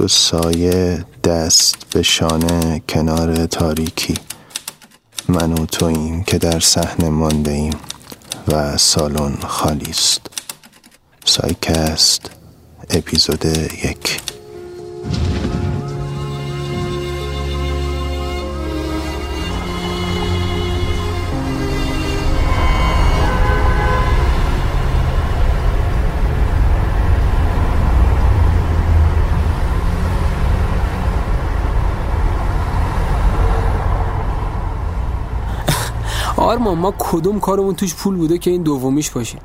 دو سایه دست به شانه کنار تاریکی. من و توییم که در صحنه مانده ایم و سالن خالی است. سایکست اپیزود یک. آرمان ما کدوم کارمون توش پول بوده که این دومیش باشه؟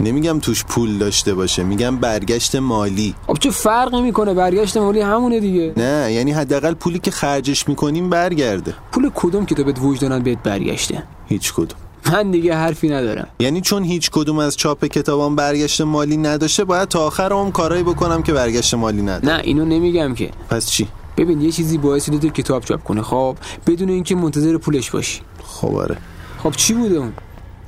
نمیگم توش پول داشته باشه میگم برگشت مالی. خب چه فرقی می‌کنه؟ برگشت مالی همونه دیگه. نه یعنی حداقل پولی که خرجش می‌کنیم برگرده. پول کدوم کتابت وجدانت بهت برگشته؟ هیچ کدوم. من دیگه حرفی ندارم. یعنی چون هیچ کدوم از چاپ کتابام برگشت مالی نداشته باید تا آخر اون کارایی بکنم که برگشت مالی نداره. نه اینو نمیگم که. پس چی؟ ببین یه چیزی باعث شده تو کتاب چاپ کنه. خب بدون اینکه منتظر پولش باشی. خب آره. خب چی بوده اون؟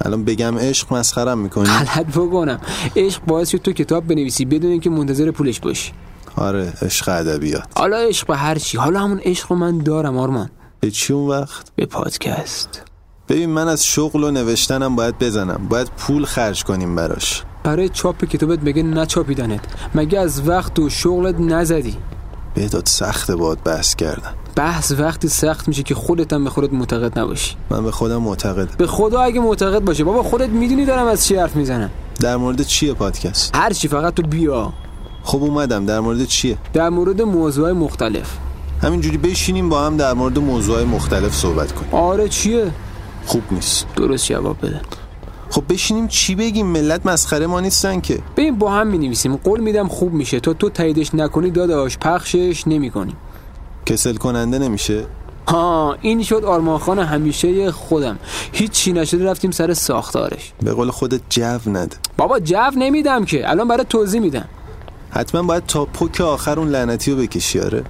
الان بگم عشق مسخرم می‌کنی؟ غلط بکنم. عشق باعث شد تو کتاب بنویسی بدون اینکه منتظر پولش باشی. آره عشق ادبیات. حالا عشق به هر چی. حالا همون عشق رو من دارم آرمان. به چی اون وقت؟ به پادکست. ببین من از شغل و نوشتنم باید بزنم. باید پول خرج کنیم براش. برای چاپ کتابت مگه نچاپیدنت؟ مگه از وقت و شغلت نزدی؟ بهداد سخت باد بحث کردن. بحث وقتی سخت میشه که خودت هم به خودت معتقد نباشی. من به خودم معتقد به خدا اگه معتقد باشه. بابا خودت می‌دونی دارم از چی حرف می‌زنم. در مورد چیه پادکست؟ هر چی فقط تو بیا. خب اومدم. در مورد چیه؟ در مورد موضوعات مختلف. همینجوری بشینیم با هم در مورد موضوعات مختلف صحبت کنیم. آره چیه؟ خوب نیست. درست جواب بده. خب بشینیم چی بگیم؟ ملت مسخره ما نیستن که. ببین با هم می‌نویسیم. قول میدم خوب میشه. تا تو تاییدش نکنی داداش پخشش نمی‌کنیم. کسل کننده نمیشه؟ ها این شد آرمان خان همیشه خودم. هیچی نشده رفتیم سر ساختارش. به قول خودت جو نده. بابا جو نمیدم که. الان برای توضیح میدم. حتما باید تا پک آخر اون لعنتی رو بکشی آره.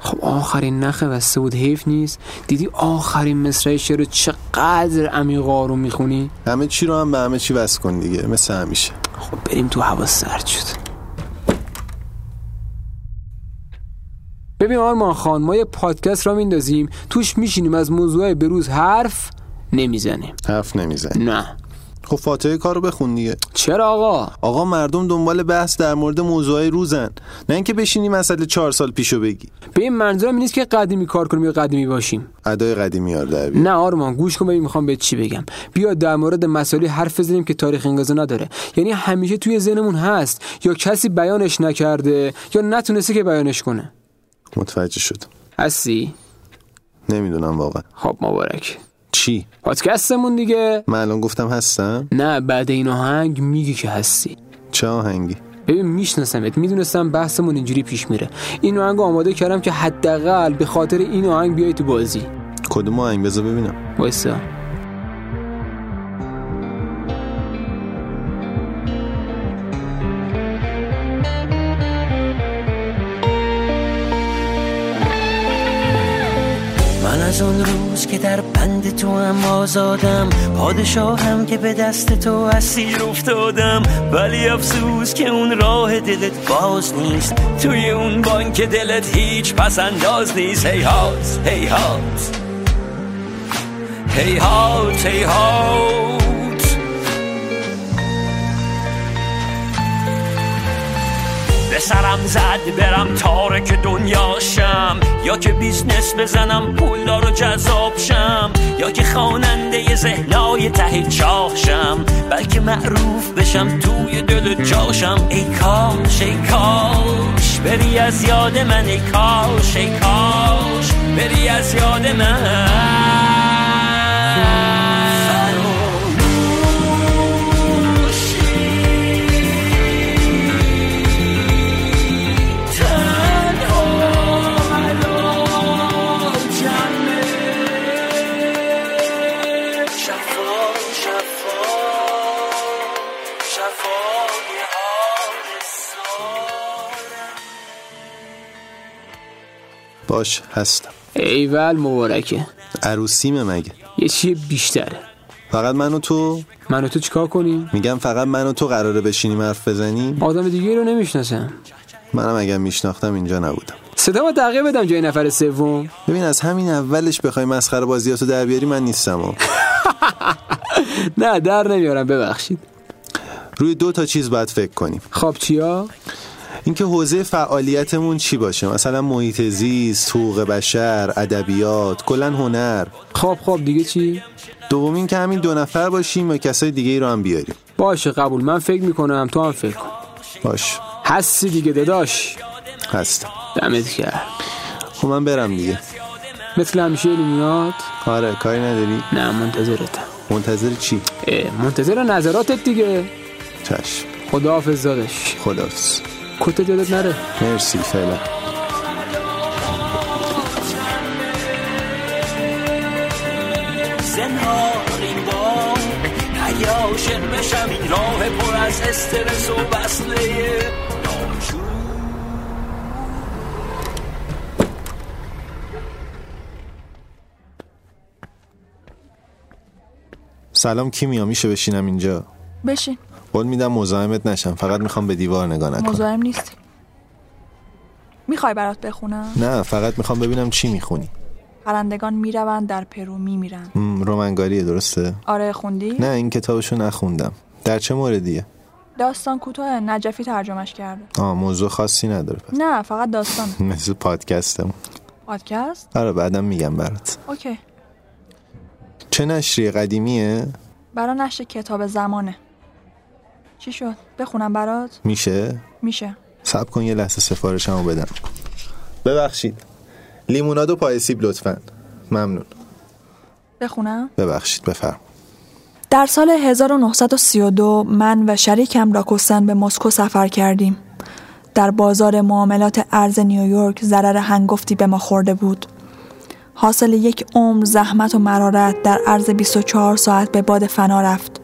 خب آخرین نخ بسته بود حیف نیست. دیدی آخرین مصرع شعر رو چقدر عمیق آروم می‌خونی؟ همه چی رو هم به همه چی وصل کن دیگه مثل همیشه. خب بریم تو هوا سرد شد. ببین آرمان خان ما یه پادکست را میندازیم. توش میشینیم از موضوع بروز حرف نمی‌زنیم. حرف نمی‌زنی نه. خب فاتحه کارو بخون دیگه. چرا آقا؟ آقا مردم دنبال بحث در مورد موضوعای روزن. نه اینکه بشینی مسئله چهار سال پیشو بگی. به این منظورم نیست که قدیمی کار کنیم یا قدیمی باشیم. ادای قدیمی یار. نه آرمان گوش کن ببین می‌خوام به چی بگم. بیا در مورد مسائلی حرف بزنیم که تاریخ انقضا نداره. یعنی همیشه توی ذهنمون هست یا کسی بیانش نکرده یا نتونسته که بیانش کنه. متوجه شد هستی؟ نمی‌دونم واقعا. خب مبارک. چی؟ پادکستمون دیگه. من الان گفتم هستم. نه بعد این آهنگ میگی که هستی. چه آهنگی؟ ببین میشناسمت. می‌دونستم بحثمون اینجوری پیش میره. این آهنگ آماده کردم که حداقل به خاطر این آهنگ بیای تو بازی. کدوم آهنگ؟ بذار ببینم. وایسا. از اون روز که در بند تو هم آزادم. پادشاهم که به دست تو اسیر افتادم. ولی افسوس که اون راه دلت باز نیست. توی اون بانک دلت هیچ پس انداز نیست. هیهات هیهات هیهات هیهات به سرم زد برم تارک دنیا شم. یا که business بزنم پولدار و جذاب شم. یا که خواننده ذهنای ته چاهشم بلکه معروف بشم توی دل جاشم. ای کاش ای کاش بری از یاد من ای کاش ای کاش بری از یاد من. باش هستم. ایول مبارکه. عروسیمه مگه؟ یه چیه بیشتره. فقط من و تو؟ من و تو چیکار کنیم؟ میگم فقط من و تو قراره بشینیم حرف بزنیم؟ آدم دیگه رو نمی‌شناسم. منم اگر میشناختم اینجا نبودم. صدا ما تغییر بدم جای نفر سوم. ببین از همین اولش بخوای مسخره بازیاتو در بیاری من نیستم. نه در نمیارم ببخشید. روی دو تا چیز باید فکر کنیم. خب چیا؟ اینکه حوزه فعالیتمون چی باشه؟ مثلا محیط زیست حقوق بشر ادبیات کلا هنر. خب خب دیگه چی؟ دومین که همین دو نفر باشیم و کسای دیگه ای رو هم بیاریم. باشه قبول. من فکر می‌کنم تو هم فکر کن. باش هستی دیگه داداش. هستم. دمت کرد خب من برم دیگه. مثل همیشه میاد؟ آره کاری نداری؟ نه منتظرتم. منتظر چی؟ منتظر نظراتت دیگه. چشم. خداحافظ داداش. خدافز کت جادت نره. مرسی فعلا. زنهار این بار عیاشق بشم این راه پر از استرس و وصله ناجور سلام کیمیا میشه بشینم اینجا؟ بشین. قول میدم مزاحمت نشم. فقط می‌خوام به دیوار نگاه نکنم. مزاحم نیستی می‌خوای برات بخونم؟ نه فقط می‌خوام ببینم چی می‌خونی. پرندگان می‌روند در پرو میمیرند. رومنگاریه درسته؟ آره خوندی؟ نه این کتابشو نخوندم. در چه موردیه؟ داستان کوتاه نجفی ترجمهش کرده. آه موضوع خاصی نداره پس. نه فقط داستان. مثل پادکستم پادکست؟ آره بعدم میگم برات. اوکی. چه نشریه قدیمیه؟ برا نشر کتاب زمانه. چی شد؟ بخونم برات؟ میشه؟ میشه. سب کن یه لحظه سفارشمو بدم. ببخشید. لیموناد و پای سیب لطفا. ممنون. بخونم؟ ببخشید بفرم. در سال 1932 من و شریکم راکوسن به مسکو سفر کردیم. در بازار معاملات ارز نیویورک ضرر هنگفتی به ما خورده بود. حاصل یک عمر زحمت و مرارت در عرض 24 ساعت به باد فنا رفت.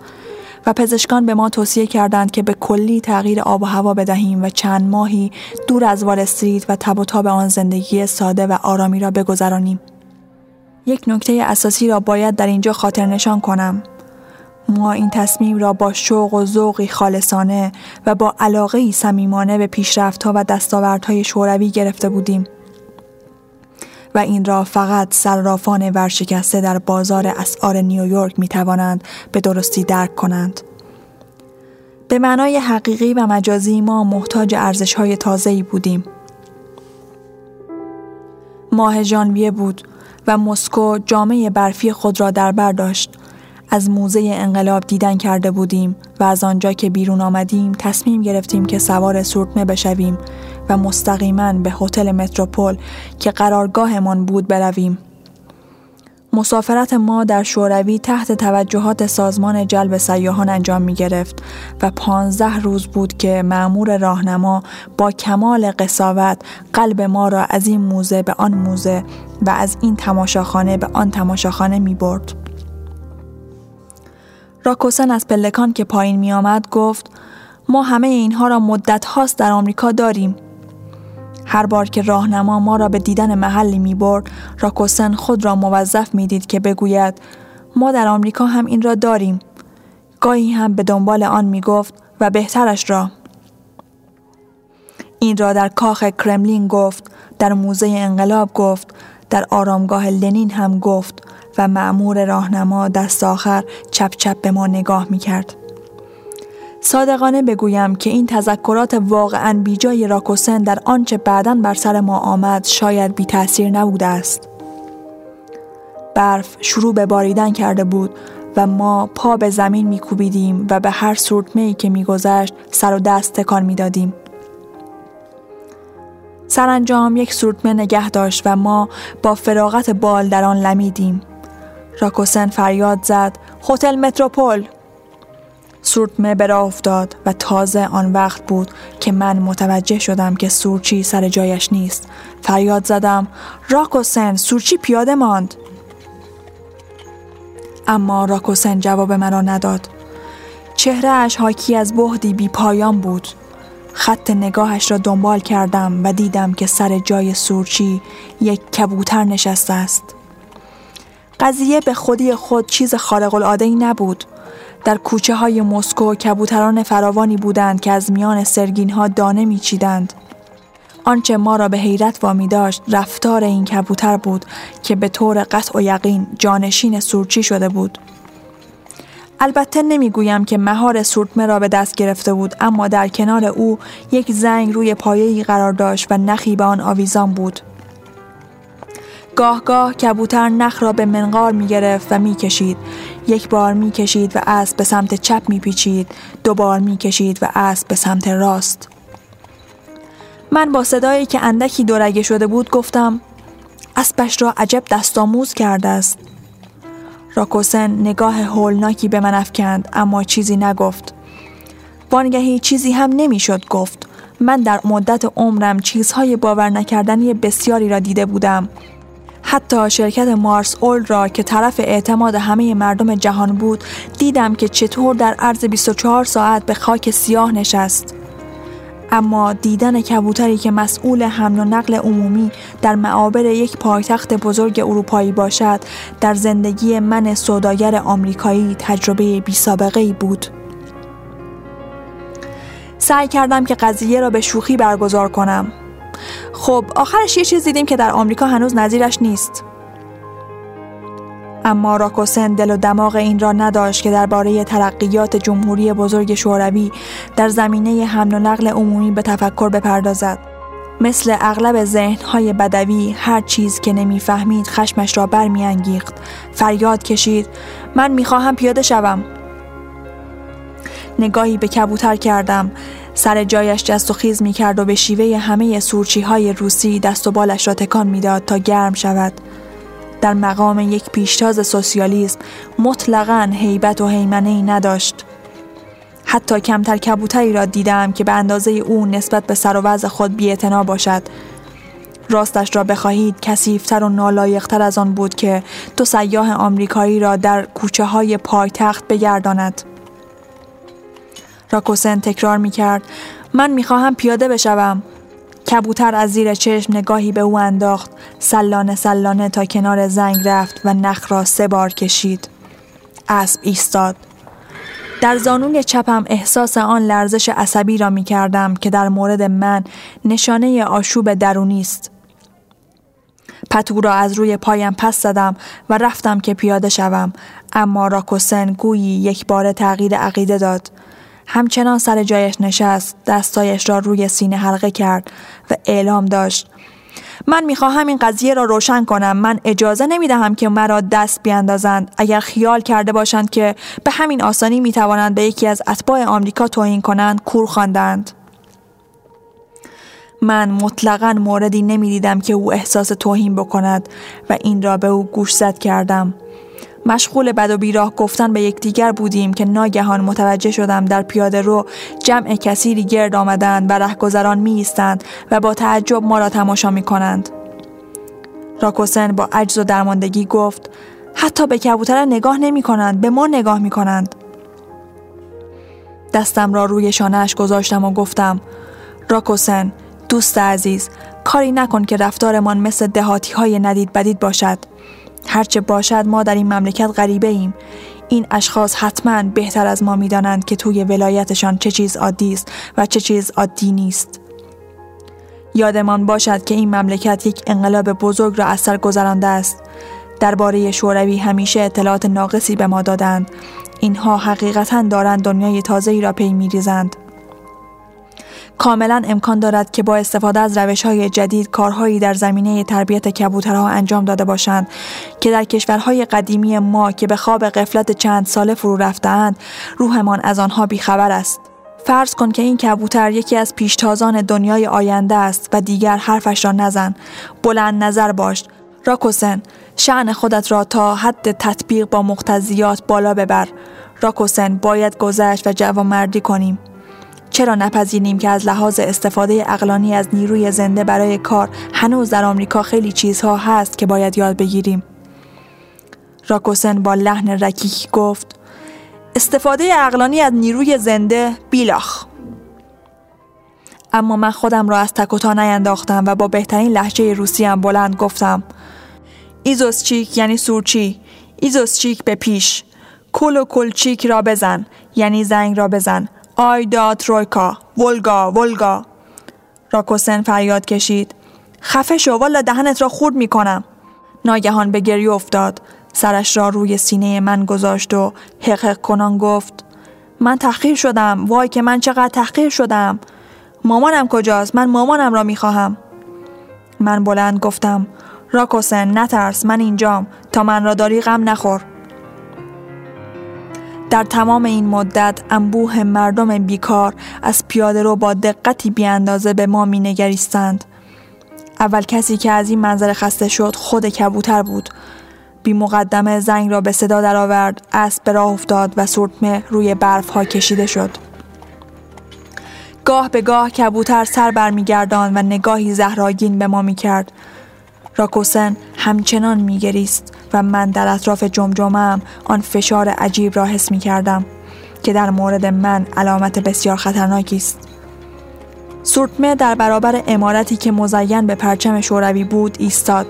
و پزشکان به ما توصیه کردند که به کلی تغییر آب و هوا بدهیم و چند ماهی دور از وال استریت و تب و تاب آن زندگی ساده و آرامی را بگذرانیم. یک نکته اساسی را باید در اینجا خاطر نشان کنم. ما این تصمیم را با شوق و ذوقی خالصانه و با علاقه صمیمانه به پیشرفت‌ها و دستاوردهای شوروی گرفته بودیم و این را فقط صرافان ورشکسته در بازار اسعار نیویورک می توانند به درستی درک کنند. به معنای حقیقی و مجازی ما محتاج ارزش‌های تازه‌ای بودیم. ماه ژانویه بود و مسکو جامعه برفی خود را در بر داشت. از موزه انقلاب دیدن کرده بودیم و از آنجا که بیرون آمدیم تصمیم گرفتیم که سوار سورتمه بشویم و مستقیما به هتل متروپول که قرارگاهمان بود برویم. مسافرت ما در شوروی تحت توجهات سازمان جلب سیاحان انجام می گرفت و پانزده روز بود که معمور راهنما با کمال قصاوت قلب ما را از این موزه به آن موزه و از این تماشاخانه به آن تماشاخانه می برد. راکوسن از پلکان که پایین می آمد گفت ما همه اینها را مدت هاست در آمریکا داریم. هر بار که راهنما ما را به دیدن محلی می برد، راکوسن خود را موظف می دید که بگوید ما در آمریکا هم این را داریم. گاهی هم به دنبال آن می گفت و بهترش را. این را در کاخ کرملین گفت، در موزه انقلاب گفت، در آرامگاه لنین هم گفت و معمور راهنما دست آخر چپ چپ به ما نگاه می کرد. صادقانه بگویم که این تذکرات واقعا بیجای راکوسن در آنچه بعدا بر سر ما آمد شاید بی تاثیر نبوده است. برف شروع به باریدن کرده بود و ما پا به زمین می کوبیدیم و به هر سورتمه که می گذشت سر و دست تکان می دادیم. سرانجام یک سورتمه نگه داشت و ما با فراغت بال در آن لمیدیم. راکوسن فریاد زد هتل متروپول. سورتمه به راه افتاد و تازه آن وقت بود که من متوجه شدم که سورچی سر جایش نیست. فریاد زدم راکوسن سورچی پیاده ماند. اما راکوسن جواب مرا نداد. چهرهش حاکی از بهدی بی پایان بود. خط نگاهش را دنبال کردم و دیدم که سر جای سورچی یک کبوتر نشسته است. قضیه به خودی خود چیز خارق العاده ای نبود. در کوچه های مسکو کبوتران فراوانی بودند که از میان سرگین ها دانه میچیدند. آنچه ما را به حیرت وامی داشت رفتار این کبوتر بود که به طور قطع و یقین جانشین سورچی شده بود. البته نمی‌گویم که مهار سورتمه را به دست گرفته بود اما در کنار او یک زنگ روی پایه‌ای قرار داشت و نخی به آن آویزان بود. گاه گاه کبوتر نخ را به منقار می گرفت و می کشید. یک بار می کشید و اسب به سمت چپ می پیچید. دو بار می کشید و اسب به سمت راست. من با صدایی که اندکی دورگه شده بود گفتم اسبش را عجب دستآموز کرده است. راکوسن نگاه هولناکی به من افکند اما چیزی نگفت. وانگهی چیزی هم نمی‌شد گفت. من در مدت عمرم چیزهای باور نکردنی بسیاری را دیده بودم. حتی شرکت مارس اول را که طرف اعتماد همه مردم جهان بود دیدم که چطور در عرض 24 ساعت به خاک سیاه نشست. اما دیدن کبوتری که مسئول حمل و نقل عمومی در معابر یک پایتخت بزرگ اروپایی باشد در زندگی من سوداگر آمریکایی تجربه بی سابقه بود. سعی کردم که قضیه را به شوخی برگزار کنم. خب آخرش یه چیز دیدیم که در آمریکا هنوز نظیرش نیست. اما راکوسن دل و دماغ این را نداشت که درباره ترقیات جمهوری بزرگ شوروی در زمینه حمل و نقل عمومی به تفکر بپردازد. مثل اغلب ذهنهای بدوی هر چیز که نمی‌فهمید خشمش را برمیانگیخت فریاد کشید من می‌خواهم پیاده شوم نگاهی به کبوتر کردم سر جایش جست و خیز می کرد و به شیوه همه سورچی های روسی دست و بالش را تکان می‌داد تا گرم شود. در مقام یک پیشتاز سوسیالیسم مطلقا هیبت و حیمنه ای نداشت. حتی کمتر کبوتری را دیدم که به اندازه او نسبت به سر و وضع خود بی‌اعتنا باشد. راستش را بخواهید کسیفتر و نالایقتر از آن بود که دو سیاه آمریکایی را در کوچه های پایتخت بگرداند. راکوسن تکرار می کرد من می خواهم پیاده بشوم. کبوتر از زیر چشم نگاهی به او انداخت. سلانه سلانه تا کنار زنگ رفت و نخ را سه بار کشید. اسب ایستاد. در زانوی چپم احساس آن لرزش عصبی را می کردم که در مورد من نشانه آشوب درونی است. پتو را از روی پایم پس زدم و رفتم که پیاده شوم. اما راکوسن گویی یک بار تغییر عقیده داد. همچنان سر جایش نشست دستایش را روی سینه حلقه کرد و اعلام داشت. من می‌خواهم این قضیه را روشن کنم. من اجازه نمی‌دهم که مرا دست بیاندازند. اگر خیال کرده باشند که به همین آسانی می‌توانند به یکی از اتباع آمریکا توهین کنند کور خواندند. من مطلقا موردی نمی‌دیدم که او احساس توهین بکند و این را به او گوش زد کردم. مشغول بد و بیراه گفتن به یکدیگر بودیم که ناگهان متوجه شدم در پیاده رو جمع کثیری گرد آمدند و رهگذران می ایستند و با تعجب ما را تماشا می کنند. راکوسن با عجز و درماندگی گفت حتی به کبوتر نگاه نمی کنند به ما نگاه می کنند. دستم را روی شانهش گذاشتم و گفتم راکوسن دوست عزیز کاری نکن که رفتارمان مثل دهاتی های ندید بدید باشد هرچه باشد ما در این مملکت غریبه ایم این اشخاص حتما بهتر از ما می‌دانند که توی ولایتشان چه چیز عادی است و چه چیز عادی نیست. یادمان باشد که این مملکت یک انقلاب بزرگ را از سر گذرانده است. درباره شوروی همیشه اطلاعات ناقصی به ما دادند. اینها حقیقتا دارند دنیای تازه‌ای را پی میریزند. کاملا امکان دارد که با استفاده از روش های جدید کارهایی در زمینه تربیت کبوترها انجام داده باشند که در کشورهای قدیمی ما که به خواب قفلت چند ساله فرو رفتهاند روحمان از آنها بیخبر است. فرض کن که این کبوتر یکی از پیشتازان دنیای آینده است و دیگر حرفش را نزن. بلند نظر باش. راکوسن شعن خودت را تا حد تطبیق با مقتضیات بالا ببر. راکوسن باید گذشت و جوامردی کنیم. چرا نپذیریم که از لحاظ استفاده اقلانی از نیروی زنده برای کار هنوز در آمریکا خیلی چیزها هست که باید یاد بگیریم؟ راکوسن با لحن رکیک گفت استفاده اقلانی از نیروی زنده بیلاخ. اما من خودم را از تک و نینداختم و با بهترین لحجه روسی هم بلند گفتم ایزوسچیک یعنی سورچی. ایزوسچیک به پیش. کل و کلچیک را بزن یعنی زنگ را بزن. آیدا ترویکا. ولگا ولگا. راکوسن فریاد کشید. خفه شو والا دهنت را خورد می کنم ناگهان به گریه افتاد. سرش را روی سینه من گذاشت و حقق کنان گفت من تحقیر شدم وای که من چقدر تحقیر شدم. مامانم کجاست؟ من مامانم را می‌خواهم. من بلند گفتم راکوسن نترس من اینجام. تا من را داری غم نخور. در تمام این مدت انبوه مردم بیکار از پیاده رو با دقتی بیاندازه به ما می نگریستند. اول کسی که از این منظر خسته شد خود کبوتر بود. بی مقدمه زنگ را به صدا درآورد، اسب به راه افتاد و سرتمه روی برف ها کشیده شد. گاه به گاه کبوتر سر برمیگردان و نگاهی زهراگین به ما می کرد. راکوسن همچنان میگریست و من در اطراف جمجمم آن فشار عجیب را حس می کردم که در مورد من علامت بسیار خطرناکی است. سورتمه در برابر امارتی که مزین به پرچم شوروی بود ایستاد.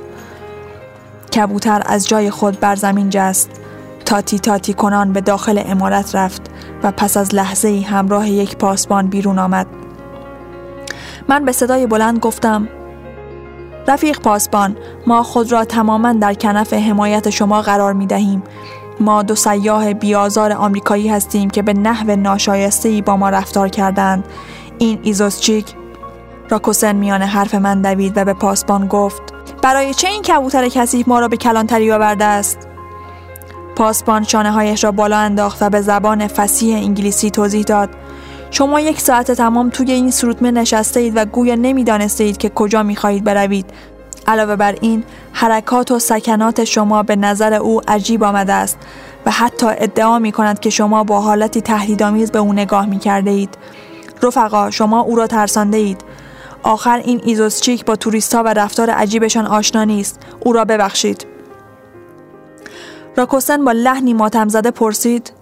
کبوتر از جای خود بر زمین جست. تاتی تاتی کنان به داخل امارت رفت و پس از لحظه ای همراه یک پاسبان بیرون آمد. من به صدای بلند گفتم رفیق پاسبان ما خود را تماما در کنف حمایت شما قرار می دهیم. ما دو سیاه بیازار آمریکایی هستیم که به نحو ناشایسته ای با ما رفتار کردند. این ایزوسچیک راکوسن میان حرف من دوید و به پاسبان گفت برای چه این کبوتر کثیف ما را به کلانتری آورده است پاسبان شانه هایش را بالا انداخت و به زبان فسیح انگلیسی توضیح داد شما یک ساعت تمام توی این سروتمه نشسته اید و گویا نمی‌دانسته اید که کجا می‌خواهید بروید علاوه بر این حرکات و سکنات شما به نظر او عجیب آمده است و حتی ادعا می کند که شما با حالتی تهدیدآمیز به او نگاه می کرده اید. رفقا شما او را ترسانده اید. آخر این ایزوسچیک با توریست ها و رفتار عجیبشان آشنا نیست. او را ببخشید. راکوسن با لحنی ماتم زده پرسید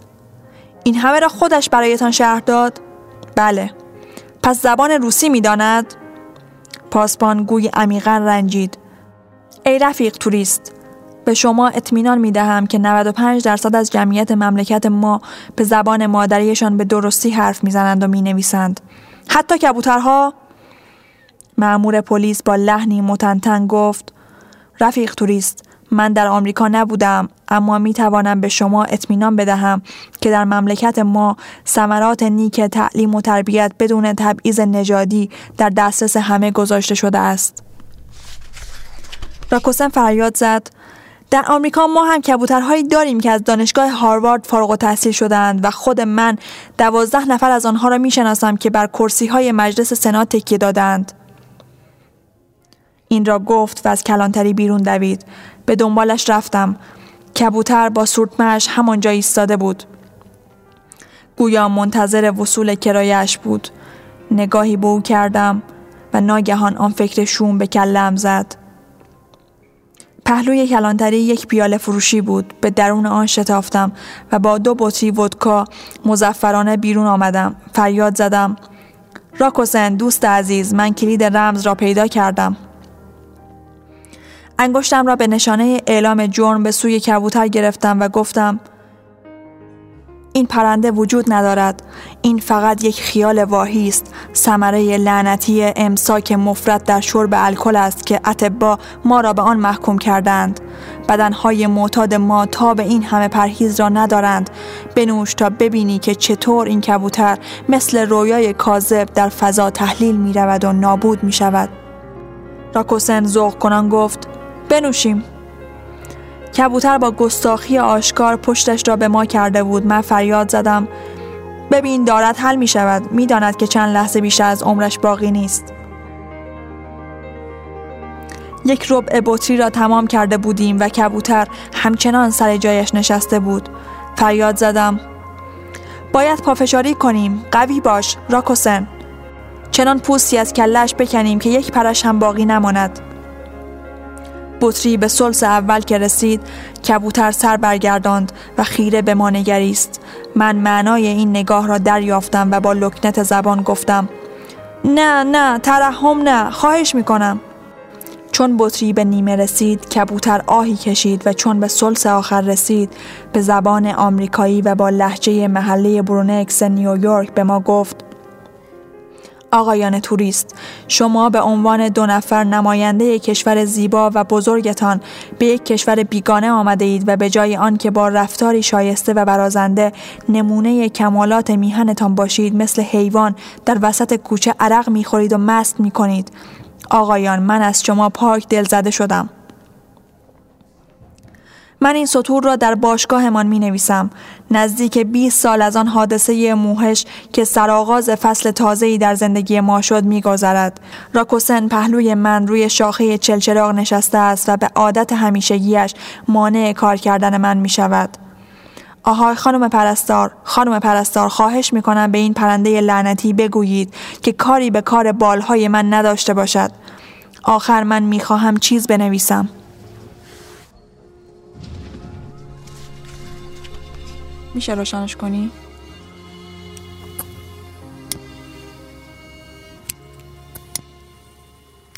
این همه را خودش برایتان شهر داد؟ بله پس زبان روسی می‌داند پاسبان گوی عمیقا رنجید ای رفیق توریست به شما اطمینان می دهم که 95 درصد از جمعیت مملکت ما به زبان مادریشان به درستی حرف می‌زنند و می نویسند. حتی کبوترها؟ معمور پلیس با لحنی متنتن گفت رفیق توریست من در آمریکا نبودم اما می توانم به شما اطمینان بدهم که در مملکت ما ثمرات نیک تعلیم و تربیت بدون تبعیض نژادی در دسترس همه گذاشته شده است. راکوسن فریاد زد در آمریکا ما هم کبوترهایی داریم که از دانشگاه هاروارد فارغ و تحصیل شدند و خود من دوازده نفر از آنها را می‌شناسم که بر کرسی های مجلس سنا تکیه دادند. این را گفت و از کلانتری بیرون دوید به دنبالش رفتم. کبوتر با سورتمش همانجا ایستاده بود. گویا منتظر وصول کرایش بود. نگاهی به او کردم و ناگهان آن فکر شوم به کلم زد. پهلوی کلانتری یک پیاله فروشی بود. به درون آن شتافتم و با دو بطری ودکا مزفرانه بیرون آمدم. فریاد زدم. راکوسن دوست عزیز من کلید رمز را پیدا کردم. انگشتم را به نشانه اعلام جرم به سوی کبوتر گرفتم و گفتم این پرنده وجود ندارد. این فقط یک خیال واهی است. ثمره لعنتی امساک مفرد در شرب الکل است که اتبا ما را به آن محکوم کردند. بدنهای معتاد ما تا به این همه پرهیز را ندارند. بنوش تا ببینی که چطور این کبوتر مثل رویای کاذب در فضا تحلیل می رود و نابود می شود راکوسن ذوق کنان گفت بنوشیم. کبوتر با گستاخی آشکار پشتش را به ما کرده بود. من فریاد زدم ببین دارد حل می شود. می داند که چند لحظه بیشتر از عمرش باقی نیست. یک ربع بطری را تمام کرده بودیم و کبوتر همچنان سر جایش نشسته بود. فریاد زدم باید پافشاری کنیم. قوی باش راکوسن. چنان پوستی از کلش بکنیم که یک پرش هم باقی نماند. بطری به سلس اول که رسید کبوتر سر برگرداند و خیره به ما نگریست. من معنای این نگاه را دریافتم و با لکنت زبان گفتم نه نه ترحم نه خواهش می‌کنم. چون بطری به نیمه رسید کبوتر آهی کشید و چون به سلس آخر رسید به زبان آمریکایی و با لحجه محله برونکس نیویورک به ما گفت آقایان توریست. شما به عنوان دو نفر نماینده کشور زیبا و بزرگتان به یک کشور بیگانه آمده اید و به جای آن که با رفتاری شایسته و برازنده نمونه کمالات میهنتان باشید مثل حیوان در وسط کوچه عرق می‌خورید و مست می‌کنید. آقایان من از شما پاک دل زده شدم. من این سطور را در باشگاهمان می نویسم. نزدیک 20 سال از آن حادثه موهش که سرآغاز فصل تازه‌ای در زندگی ما شد می گذرد. راکوسن پهلوی من روی شاخه چلچراغ نشسته است و به عادت همیشگیش مانع کار کردن من می شود. آهای خانم پرستار خانم پرستار خواهش می‌کنم به این پرنده لعنتی بگویید که کاری به کار بالهای من نداشته باشد آخر من می‌خواهم چیز بنویسم میشه روشنش کنی؟